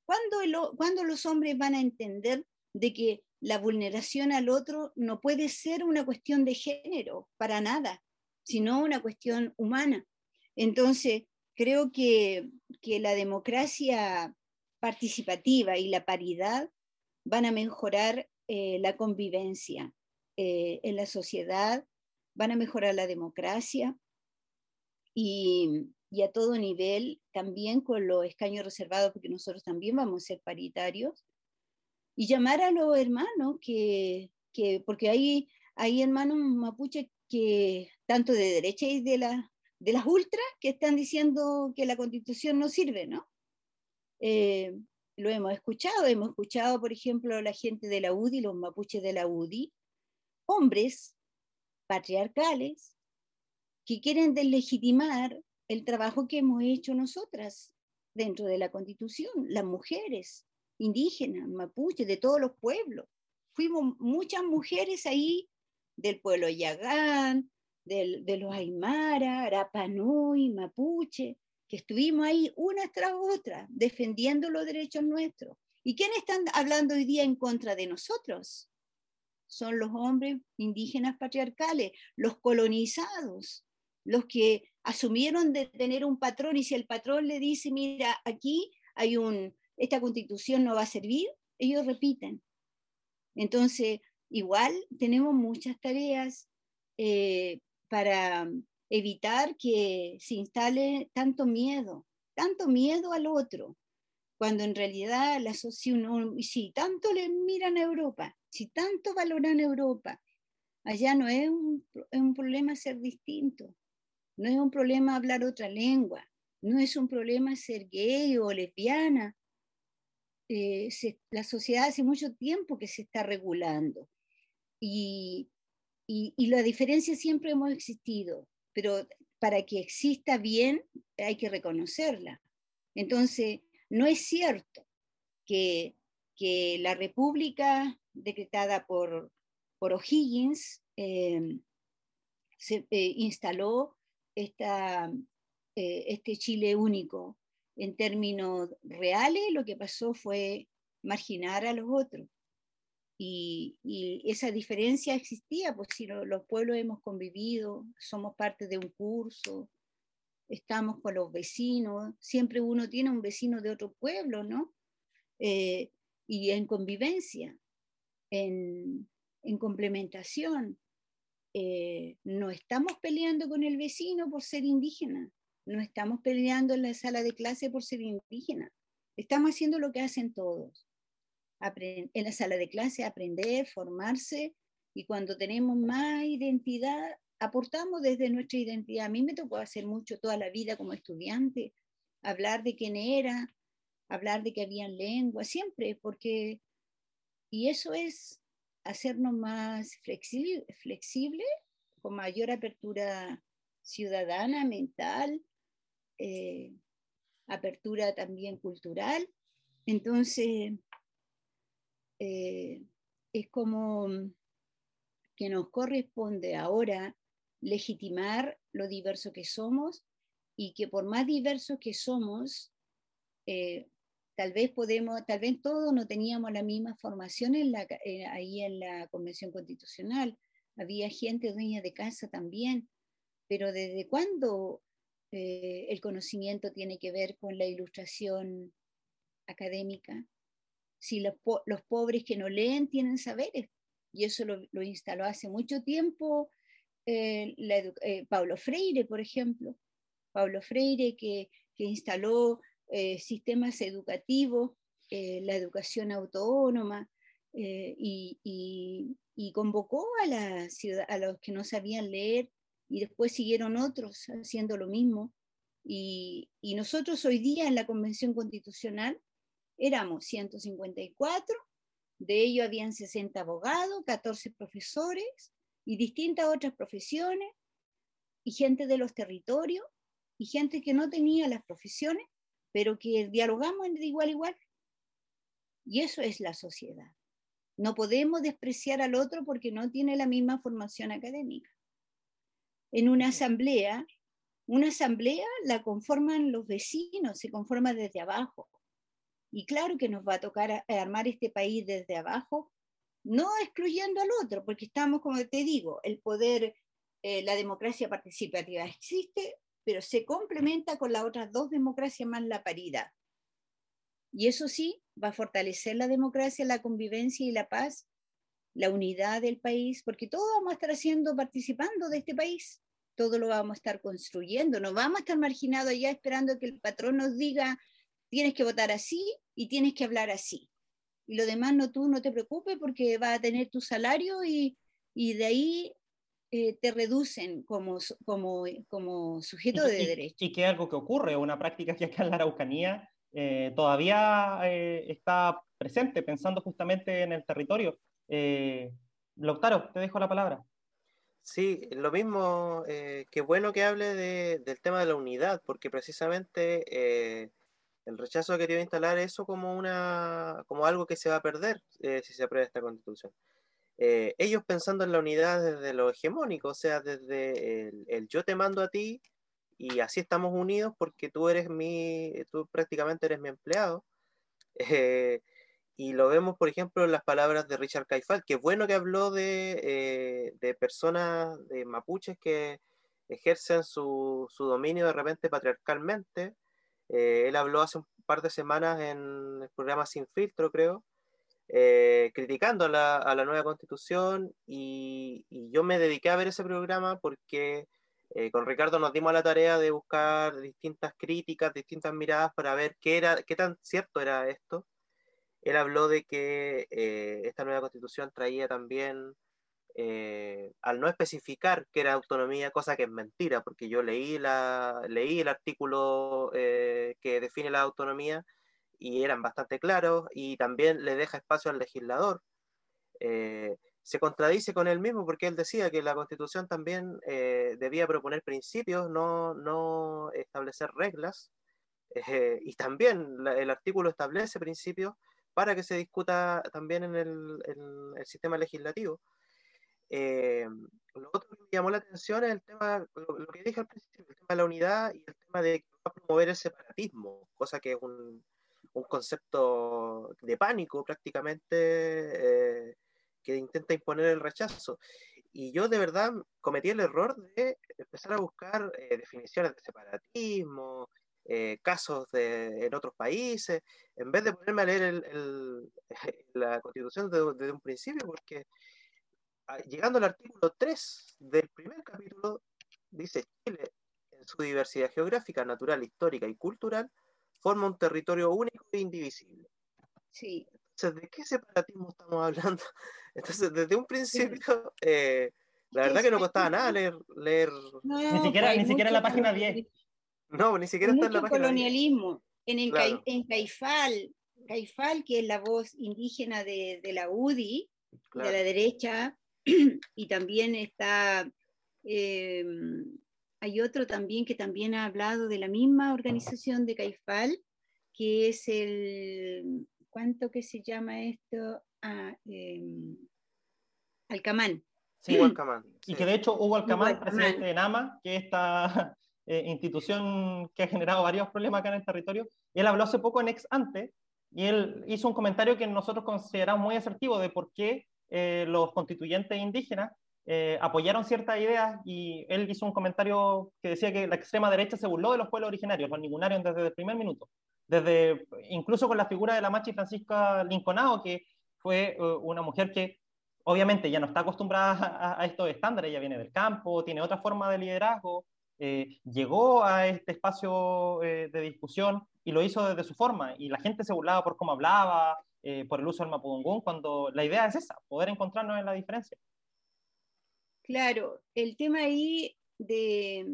¿Cuándo, ¿Cuándo los hombres van a entender de que la vulneración al otro no puede ser una cuestión de género, para nada, sino una cuestión humana? Entonces, creo que, que la democracia participativa y la paridad van a mejorar eh, la convivencia eh, en la sociedad, van a mejorar la democracia y, a todo nivel, también con los escaños reservados, porque nosotros también vamos a ser paritarios, y llamar a los hermanos, que, porque hay, hay hermanos mapuches que, tanto de derecha y de, la, de las ultras, que están diciendo que la constitución no sirve, ¿no? Eh, lo hemos escuchado, hemos escuchado, por ejemplo, la gente de la UDI, los mapuches de la UDI, hombres patriarcales que quieren deslegitimar el trabajo que hemos hecho nosotras dentro de la constitución, las mujeres indígenas, mapuches, de todos los pueblos. Fuimos muchas mujeres ahí del pueblo Yagán, de los Aymara, Arapanui, Mapuche, que estuvimos ahí una tras otra defendiendo los derechos nuestros. ¿Y quiénes están hablando hoy día en contra de nosotros? Son los hombres indígenas patriarcales, los colonizados, los que asumieron de tener un patrón y si el patrón le dice, mira, aquí hay un, esta constitución no va a servir, ellos repiten. Entonces, igual tenemos muchas tareas eh, para evitar que se instale tanto miedo, tanto miedo al otro, cuando en realidad la sociedad, si tanto le miran a Europa, si tanto valoran Europa, allá no es un, es un problema ser distinto, no es un problema hablar otra lengua, no es un problema ser gay o lesbiana, eh, la sociedad hace mucho tiempo que se está regulando y, y, y la diferencia siempre hemos existido, pero para que exista bien hay que reconocerla. Entonces, no es cierto que, que la república decretada por, por O'Higgins eh, se eh, instaló esta, eh, este Chile único. En términos reales, lo que pasó fue marginar a los otros. Y, esa diferencia existía, pues si los pueblos hemos convivido, somos parte de un curso, estamos con los vecinos, siempre uno tiene un vecino de otro pueblo, ¿no? Y en convivencia, en, en complementación. Eh, no estamos peleando con el vecino por ser indígena, no estamos peleando en la sala de clase por ser indígena, estamos haciendo lo que hacen todos. en la sala de clase aprender, formarse y cuando tenemos más identidad, aportamos desde nuestra identidad. A mí me tocó hacer mucho toda la vida como estudiante, hablar de quién era, hablar de que habían lengua, siempre, porque, y eso es hacernos más flexible, con mayor apertura ciudadana, mental, eh, apertura también cultural. Entonces, eh, es como que nos corresponde ahora legitimar lo diverso que somos y que por más diversos que somos, eh, tal vez podemos, tal vez todos no teníamos la misma formación en la, eh, ahí en la Convención Constitucional. Había gente dueña de casa también, pero ¿desde cuándo eh, el conocimiento tiene que ver con la ilustración académica? Si los, los pobres que no leen tienen saberes, y eso lo, instaló hace mucho tiempo eh, Pablo Freire, por ejemplo. Pablo Freire que instaló eh, sistemas educativos, eh, la educación autónoma, eh, y, convocó a, la ciudad, a los que no sabían leer y después siguieron otros haciendo lo mismo. Y, y nosotros hoy día en la Convención Constitucional éramos 154, de ellos habían 60 abogados, 14 profesores y distintas otras profesiones, y gente de los territorios, y gente que no tenía las profesiones, pero que dialogamos de igual a igual. Y eso es la sociedad. No podemos despreciar al otro porque no tiene la misma formación académica. En una asamblea, una asamblea la conforman los vecinos, se conforma desde abajo. Y claro que nos va a tocar armar este país desde abajo, no excluyendo al otro, porque estamos, como te digo, el poder, eh, la democracia participativa existe, pero se complementa con las otras dos democracias más la paridad. Y eso sí, va a fortalecer la democracia, la convivencia y la paz, la unidad del país, porque todos vamos a estar haciendo, participando de este país, todo lo vamos a estar construyendo, no vamos a estar marginados allá esperando que el patrón nos diga, tienes que votar así y tienes que hablar así. Y lo demás no tú no te preocupes porque vas a tener tu salario y, y de ahí eh, te reducen como, como, como sujeto de derecho.
Y, que algo que ocurre, una práctica que acá en la Araucanía eh, todavía eh, está presente, pensando justamente en el territorio. Eh, Lautaro, te dejo la palabra.
Sí, lo mismo, qué bueno que hable de, del tema de la unidad, porque precisamente el rechazo ha querido instalar eso como, una, como algo que se va a perder si se aprueba esta constitución. Eh, ellos pensando en la unidad desde lo hegemónico, o sea, desde el, yo te mando a ti y así estamos unidos porque tú eres mi, tú prácticamente eres mi empleado. Eh, y lo vemos, por ejemplo, en las palabras de Richard Caifal, que bueno que habló de, eh, de personas de mapuches que ejercen su, su, dominio de repente patriarcalmente. él habló hace un par de semanas en el programa Sin Filtro, creo, eh, criticando la, a la, nueva constitución y, y, yo me dediqué a ver ese programa porque eh, con Ricardo nos dimos la tarea de buscar distintas críticas, distintas miradas para ver qué, era, qué tan cierto era esto. Él habló de que eh, esta nueva constitución traía también, al no especificar que era autonomía, cosa que es mentira, porque yo leí, la, leí el artículo que define la autonomía y eran bastante claros, y también le deja espacio al legislador. Eh, se contradice con él mismo porque él decía que la constitución también eh, debía proponer principios, no, no establecer reglas, eh, y también el artículo establece principios para que se discuta también en el, el sistema legislativo. Eh, lo otro que me llamó la atención es el tema, lo, que dije al principio, el tema de la unidad y el tema de promover el separatismo, cosa que es un, un concepto de pánico prácticamente eh, que intenta imponer el rechazo. Y yo de verdad cometí el error de empezar a buscar eh, definiciones de separatismo, eh, casos de, en otros países, en vez de ponerme a leer el, la constitución desde, un principio, porque ah, llegando al artículo 3 del primer capítulo, dice Chile, en su diversidad geográfica, natural, histórica y cultural, forma un territorio único e indivisible.
Sí.
Entonces, ¿de qué separatismo estamos hablando? Entonces, desde un principio, eh, la verdad que no costaba nada leer. leer...
ni siquiera, ni siquiera la página 10.
No, ni siquiera está en la página
colonialismo. En, el en Caifal, Caifal, que es la voz indígena de, de la UDI, de la derecha, y también está, eh, hay otro también que también ha hablado de la misma organización de Caifal, que es el, ¿cuánto que se llama esto? Ah, eh, Alcamán.
Sí, Hugo Alcamán. Y que de hecho Hugo Alcamán, presidente de NAMA, que esta eh, institución que ha generado varios problemas acá en el territorio, él habló hace poco en Ex Ante y él hizo un comentario que nosotros consideramos muy asertivo de por qué eh, los constituyentes indígenas eh, apoyaron ciertas ideas y él hizo un comentario que decía que la extrema derecha se burló de los pueblos originarios, los ningunarios desde el primer minuto, desde incluso con la figura de la Machi Francisca Linconao, que fue una mujer que obviamente ya no está acostumbrada a, a, estos estándares, ella viene del campo, tiene otra forma de liderazgo, eh, llegó a este espacio eh, de discusión y lo hizo desde su forma, y la gente se burlaba por cómo hablaba, eh, por el uso del mapudungún, cuando la idea es esa, poder encontrarnos en la diferencia.
Claro, el tema ahí de,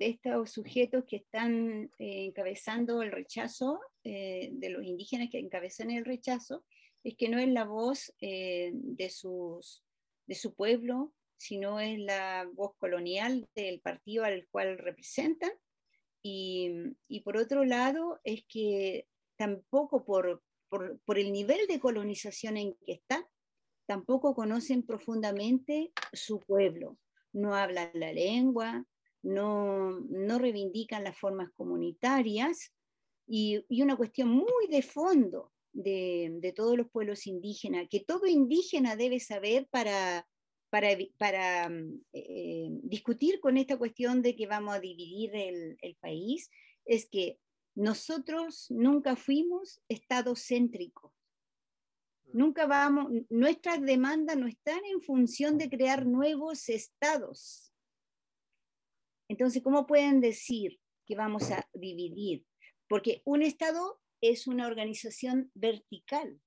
estos sujetos que están encabezando el rechazo, de los indígenas que encabezan el rechazo, es que no es la voz de, sus, de su pueblo, sino es la voz colonial del partido al cual representan. Y, por otro lado, es que tampoco por, el nivel de colonización en que está, tampoco conocen profundamente su pueblo. No hablan la lengua, no, no reivindican las formas comunitarias y, y, una cuestión muy de fondo de, de, todos los pueblos indígenas, que todo indígena debe saber para, para, mm, eh, discutir con esta cuestión de que vamos a dividir el, país es que nosotros nunca fuimos estado céntrico. Nunca vamos, nuestras demandas no están en función de crear nuevos estados. Entonces, ¿cómo pueden decir que vamos a dividir? Porque un estado es una organización vertical.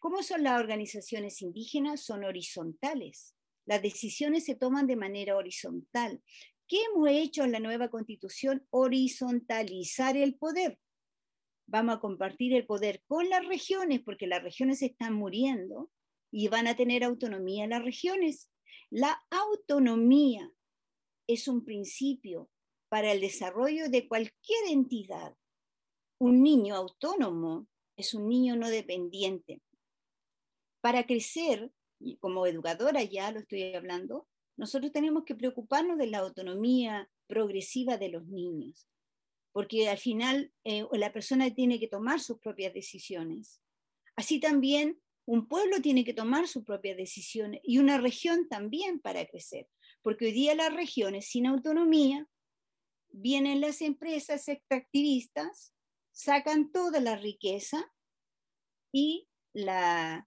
¿Cómo son las organizaciones indígenas? Son horizontales. Las decisiones se toman de manera horizontal. ¿Qué hemos hecho en la nueva constitución? Horizontalizar el poder. Vamos a compartir el poder con las regiones porque las regiones están muriendo y van a tener autonomía las regiones. La autonomía es un principio para el desarrollo de cualquier entidad. Un niño autónomo es un niño no dependiente. Para crecer y como educadora ya lo estoy hablando, nosotros tenemos que preocuparnos de la autonomía progresiva de los niños, porque al final eh, la persona tiene que tomar sus propias decisiones. Así también un pueblo tiene que tomar sus propias decisiones y una región también para crecer, porque hoy día las regiones sin autonomía vienen las empresas extractivistas, sacan toda la riqueza y la,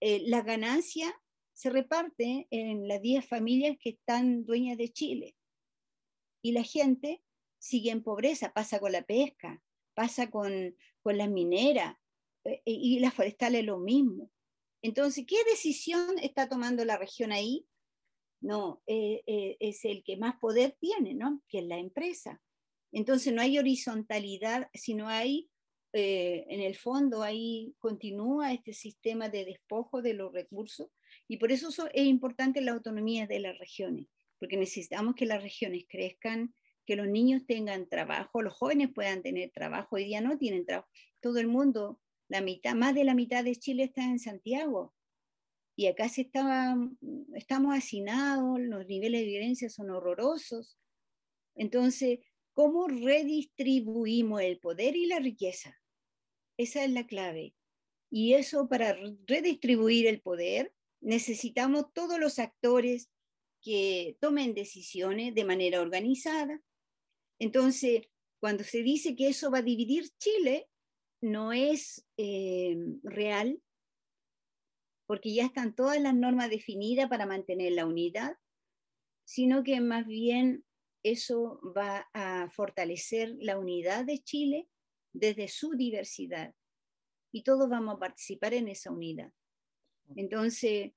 eh, la ganancia se reparte en las 10 familias que están dueñas de Chile. Y la gente sigue en pobreza, pasa con la pesca, pasa con, con las mineras eh, y las forestales lo mismo. Entonces, ¿qué decisión está tomando la región ahí? No, eh, es el que más poder tiene, ¿no? Que es la empresa. Entonces no hay horizontalidad, sino hay eh, en el fondo ahí continúa este sistema de despojo de los recursos y por eso es importante la autonomía de las regiones, porque necesitamos que las regiones crezcan, que los niños tengan trabajo, los jóvenes puedan tener trabajo, hoy día no tienen trabajo, todo el mundo, la mitad, más de la mitad de Chile está en Santiago, y acá se estaba, estamos hacinados, los niveles de violencia son horrorosos. Entonces, ¿cómo redistribuimos el poder y la riqueza? Esa es la clave. Y eso para redistribuir el poder necesitamos todos los actores que tomen decisiones de manera organizada. Entonces, cuando se dice que eso va a dividir Chile, no es eh, real porque ya están todas las normas definidas para mantener la unidad, sino que más bien eso va a fortalecer la unidad de Chile desde su diversidad y todos vamos a participar en esa unidad. Entonces,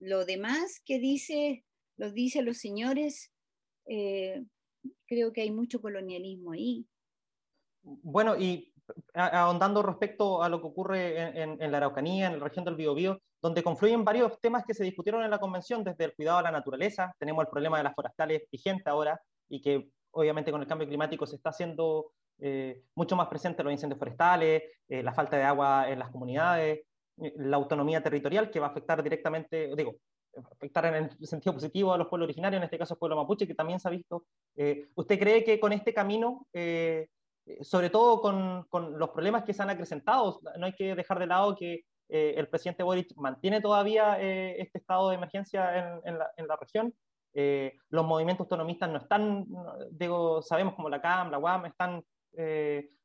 lo demás que dice, lo dicen los señores, eh, creo que hay mucho colonialismo ahí.
Bueno, y ahondando respecto a lo que ocurre en, la Araucanía, en la región del Biobío, donde confluyen varios temas que se discutieron en la convención, desde el cuidado a la naturaleza, tenemos el problema de las forestales vigente ahora, y que obviamente con el cambio climático se está haciendo eh, mucho más presente los incendios forestales, eh, la falta de agua en las comunidades, eh, la autonomía territorial que va a afectar directamente, digo, afectar en el sentido positivo a los pueblos originarios, en este caso el pueblo mapuche, que también se ha visto. ¿Usted cree que con este camino eh, sobre todo con, con, los problemas que se han acrecentado. No hay que dejar de lado que eh, el presidente Boric mantiene todavía eh, este estado de emergencia en, en, la, en la, región. los movimientos autonomistas no están, digo, sabemos como la CAM, la UAM, están,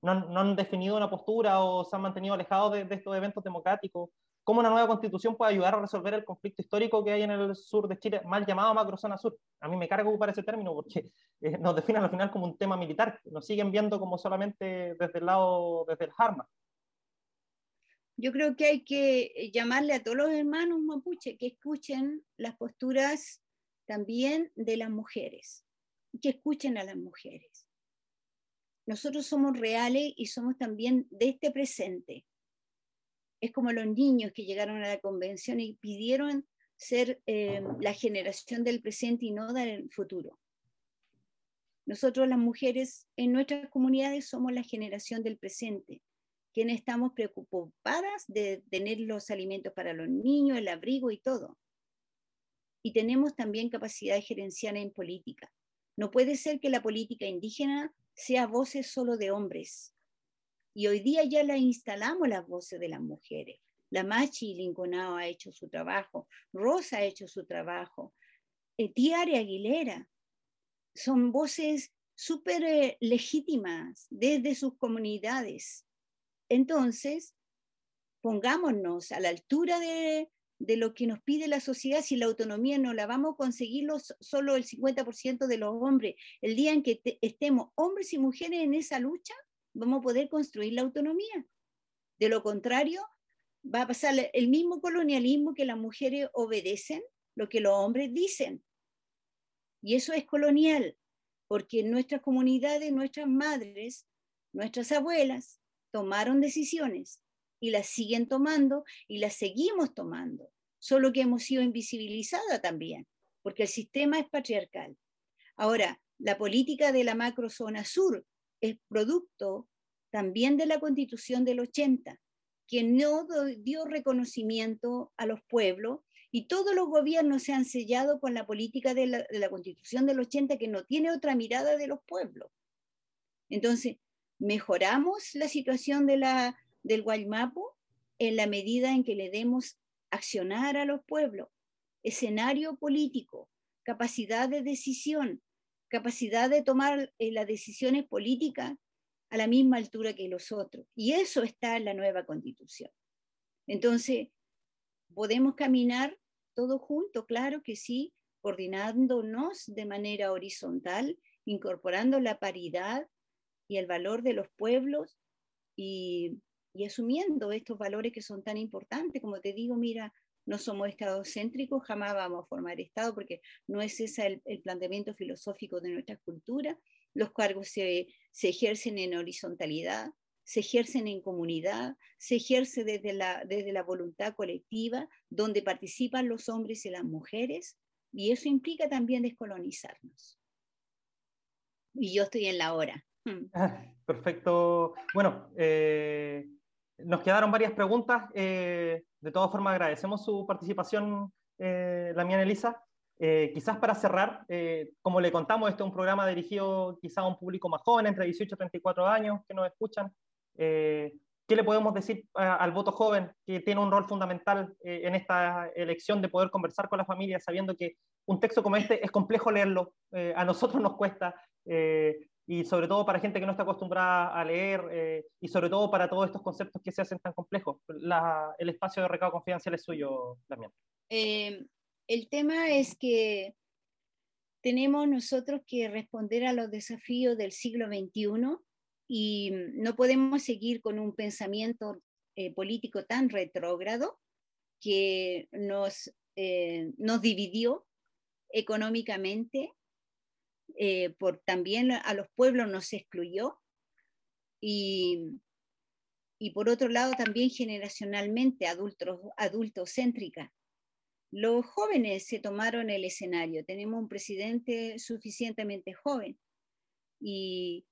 no, no, han definido una postura o se han mantenido alejados de, de estos eventos democráticos cómo una nueva constitución puede ayudar a resolver el conflicto histórico que hay en el sur de Chile, mal llamado macrozona sur. A mí me carga ocupar ese término porque eh, nos definen al final como un tema militar, nos siguen viendo como solamente desde el lado, desde el Harma.
Yo creo que hay que llamarle a todos los hermanos mapuche que escuchen las posturas también de las mujeres, que escuchen a las mujeres. Nosotros somos reales y somos también de este presente es como los niños que llegaron a la convención y pidieron ser eh, la generación del presente y no del futuro. Nosotros las mujeres en nuestras comunidades somos la generación del presente, quienes estamos preocupadas de tener los alimentos para los niños, el abrigo y todo. Y tenemos también capacidad gerencial en política. No puede ser que la política indígena sea voces solo de hombres. Y hoy día ya la instalamos las voces de las mujeres. La Machi Linconao ha hecho su trabajo, Rosa ha hecho su trabajo, eh, Tiare Aguilera. Son voces súper eh, legítimas desde sus comunidades. Entonces, pongámonos a la altura de, de, lo que nos pide la sociedad, si la autonomía no la vamos a conseguir solo el 50% de los hombres, el día en que estemos hombres y mujeres en esa lucha, vamos a poder construir la autonomía. De lo contrario, va a pasar el mismo colonialismo que las mujeres obedecen lo que los hombres dicen. Y eso es colonial, porque en nuestras comunidades, nuestras madres, nuestras abuelas tomaron decisiones y las siguen tomando y las seguimos tomando, solo que hemos sido invisibilizadas también, porque el sistema es patriarcal. Ahora, la política de la macrozona sur es producto también de la constitución del 80, que no dio reconocimiento a los pueblos y todos los gobiernos se han sellado con la política de la, constitución del 80 que no tiene otra mirada de los pueblos. Entonces, mejoramos la situación de la, del Guaymapo en la medida en que le demos accionar a los pueblos, escenario político, capacidad de decisión, capacidad de tomar eh, las decisiones políticas a la misma altura que los otros. Y eso está en la nueva constitución. Entonces, ¿podemos caminar todos juntos? Claro que sí, coordinándonos de manera horizontal, incorporando la paridad y el valor de los pueblos y, y asumiendo estos valores que son tan importantes. Como te digo, mira, no somos estadocéntricos, jamás vamos a formar Estado porque no es ese el, planteamiento filosófico de nuestra cultura. Los cargos se, ejercen en horizontalidad, se ejercen en comunidad, se ejerce desde la, desde la voluntad colectiva, donde participan los hombres y las mujeres, y eso implica también descolonizarnos. Y yo estoy en la hora.
Hmm. Perfecto. Bueno, eh, nos quedaron varias preguntas. Eh, de todas formas, agradecemos su participación, eh, la mía Elisa. Eh, quizás para cerrar, como le contamos, este es un programa dirigido quizás a un público más joven, entre 18 y 34 años, que nos escuchan. ¿Qué le podemos decir al voto joven que tiene un rol fundamental en esta elección de poder conversar con la familia, sabiendo que un texto como este es complejo leerlo, a nosotros nos cuesta, y sobre todo para gente que no está acostumbrada a leer eh, y sobre todo para todos estos conceptos que se hacen tan complejos. el espacio de recado confidencial es suyo también.
Eh, el tema es que tenemos nosotros que responder a los desafíos del siglo XXI y no podemos seguir con un pensamiento eh, político tan retrógrado que nos, nos dividió económicamente, eh, por también a los pueblos nos excluyó y, y por otro lado también generacionalmente adultos, adultocéntrica. Los jóvenes se tomaron el escenario, tenemos un presidente suficientemente joven y,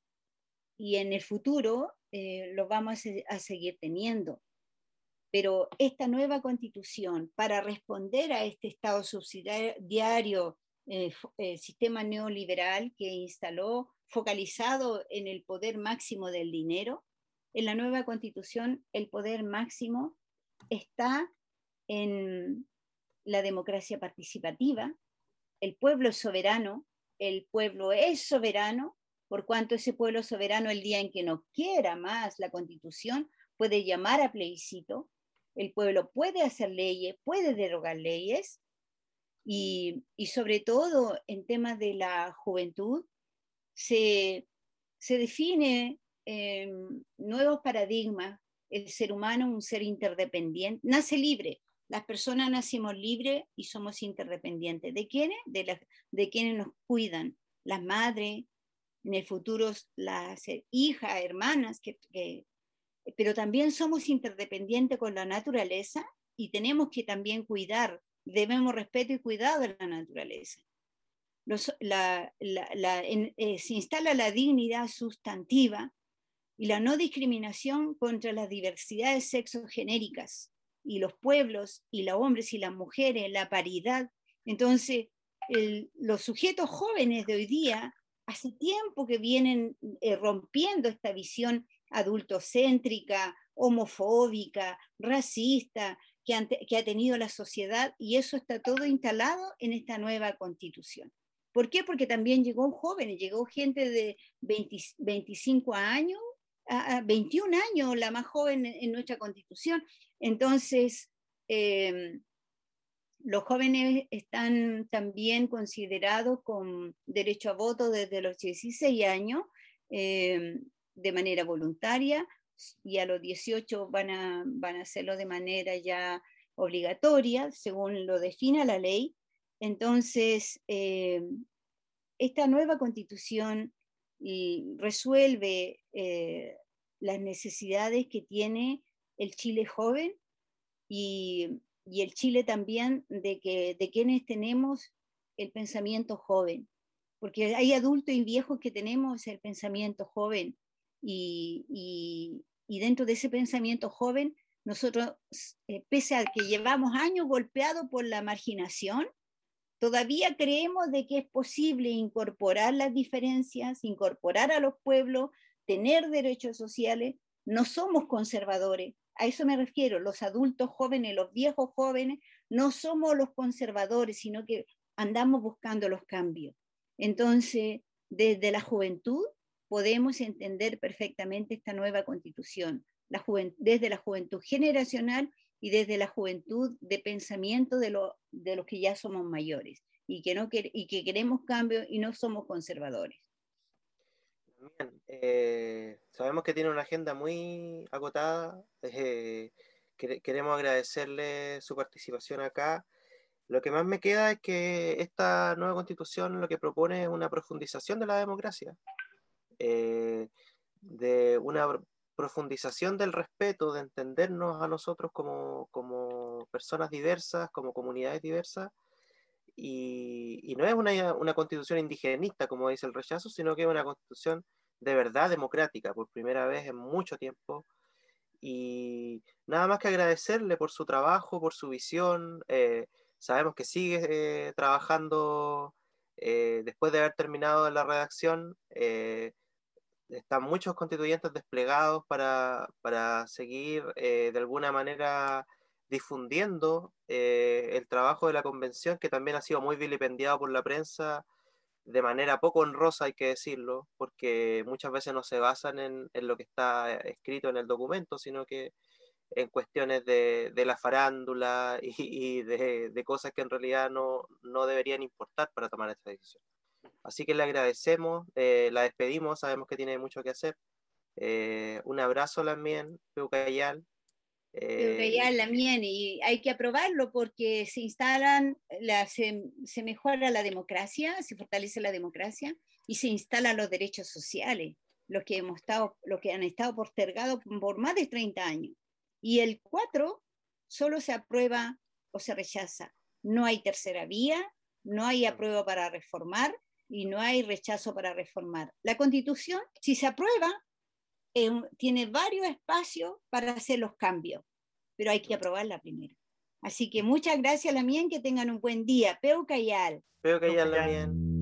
y en el futuro eh, lo vamos a seguir teniendo. Pero esta nueva constitución, para responder a este Estado subsidiario eh, eh, sistema neoliberal que instaló focalizado en el poder máximo del dinero. En la nueva constitución el poder máximo está en la democracia participativa, el pueblo es soberano, el pueblo es soberano, por cuanto ese pueblo soberano el día en que no quiera más la constitución puede llamar a plebiscito, el pueblo puede hacer leyes, puede derogar leyes, y, sobre todo en temas de la juventud, se, define nuevos paradigmas. El ser humano, un ser interdependiente, nace libre. Las personas nacimos libres y somos interdependientes. ¿De quiénes? De, de quienes nos cuidan. Las madres, en el futuro las hijas, hermanas, pero también somos interdependientes con la naturaleza y tenemos que también cuidar debemos respeto y cuidado de la naturaleza. Eh, se instala la dignidad sustantiva y la no discriminación contra las diversidades sexogenéricas y los pueblos y los hombres y las mujeres, la paridad. Entonces, los sujetos jóvenes de hoy día hace tiempo que vienen eh, rompiendo esta visión adultocéntrica, homofóbica, racista, que, ha tenido la sociedad y eso está todo instalado en esta nueva constitución. ¿Por qué? Porque también llegó jóvenes, llegó gente de 25 años, a 21 años, la más joven en, nuestra constitución. Entonces, em, los jóvenes están también considerados con derecho a voto desde los 16 años em, de manera voluntaria y a los 18 van a, van a hacerlo de manera ya obligatoria, según lo defina la ley. Entonces, eh, esta nueva constitución resuelve eh, las necesidades que tiene el Chile joven y, y, el Chile también de, que, de quienes tenemos el pensamiento joven, porque hay adultos y viejos que tenemos el pensamiento joven y, dentro de ese pensamiento joven, nosotros, eh, pese a que llevamos años golpeados por la marginación, todavía creemos de que es posible incorporar las diferencias, incorporar a los pueblos, tener derechos sociales. No somos conservadores, a eso me refiero, los adultos jóvenes, los viejos jóvenes, no somos los conservadores, sino que andamos buscando los cambios. Entonces, desde la juventud podemos entender perfectamente esta nueva constitución, desde la juventud generacional y desde la juventud de pensamiento de, de los que ya somos mayores y que, no y que queremos cambio y no somos conservadores.
Eh, sabemos que tiene una agenda muy agotada. Eh, queremos agradecerle su participación acá. Lo que más me queda es que esta nueva constitución lo que propone es una profundización de la democracia. Eh, de una profundización del respeto, de entendernos a nosotros como, como personas diversas, como comunidades diversas, y, no es una, una, constitución indigenista, como dice el rechazo, sino que es una constitución de verdad democrática, por primera vez en mucho tiempo. Y nada más que agradecerle por su trabajo, por su visión. Eh, sabemos que sigue eh, trabajando después de haber terminado la redacción. Están muchos constituyentes desplegados para, para seguir de alguna manera difundiendo el trabajo de la convención, que también ha sido muy vilipendiado por la prensa de manera poco honrosa, hay que decirlo, porque muchas veces no se basan en, lo que está escrito en el documento, sino que en cuestiones de, la farándula y, de, cosas que en realidad no, deberían importar para tomar esta decisión. Así que le agradecemos, eh, la despedimos, sabemos que tiene mucho que hacer. Eh, un abrazo también, Peucayal,
eh, la mía y hay que aprobarlo porque se instalan, la, se, mejora la democracia, se fortalece la democracia y se instalan los derechos sociales, los que, hemos estado, los que han estado postergados por más de 30 años. Y el 4 solo se aprueba o se rechaza. No hay tercera vía, no hay apruebo para reformar y no hay rechazo para reformar. La constitución, si se aprueba, tiene varios espacios para hacer los cambios, pero hay que aprobarla primero. Así que muchas gracias, Lamien, que tengan un buen día. Peu Cayal.
Peu Cayal, Lamien.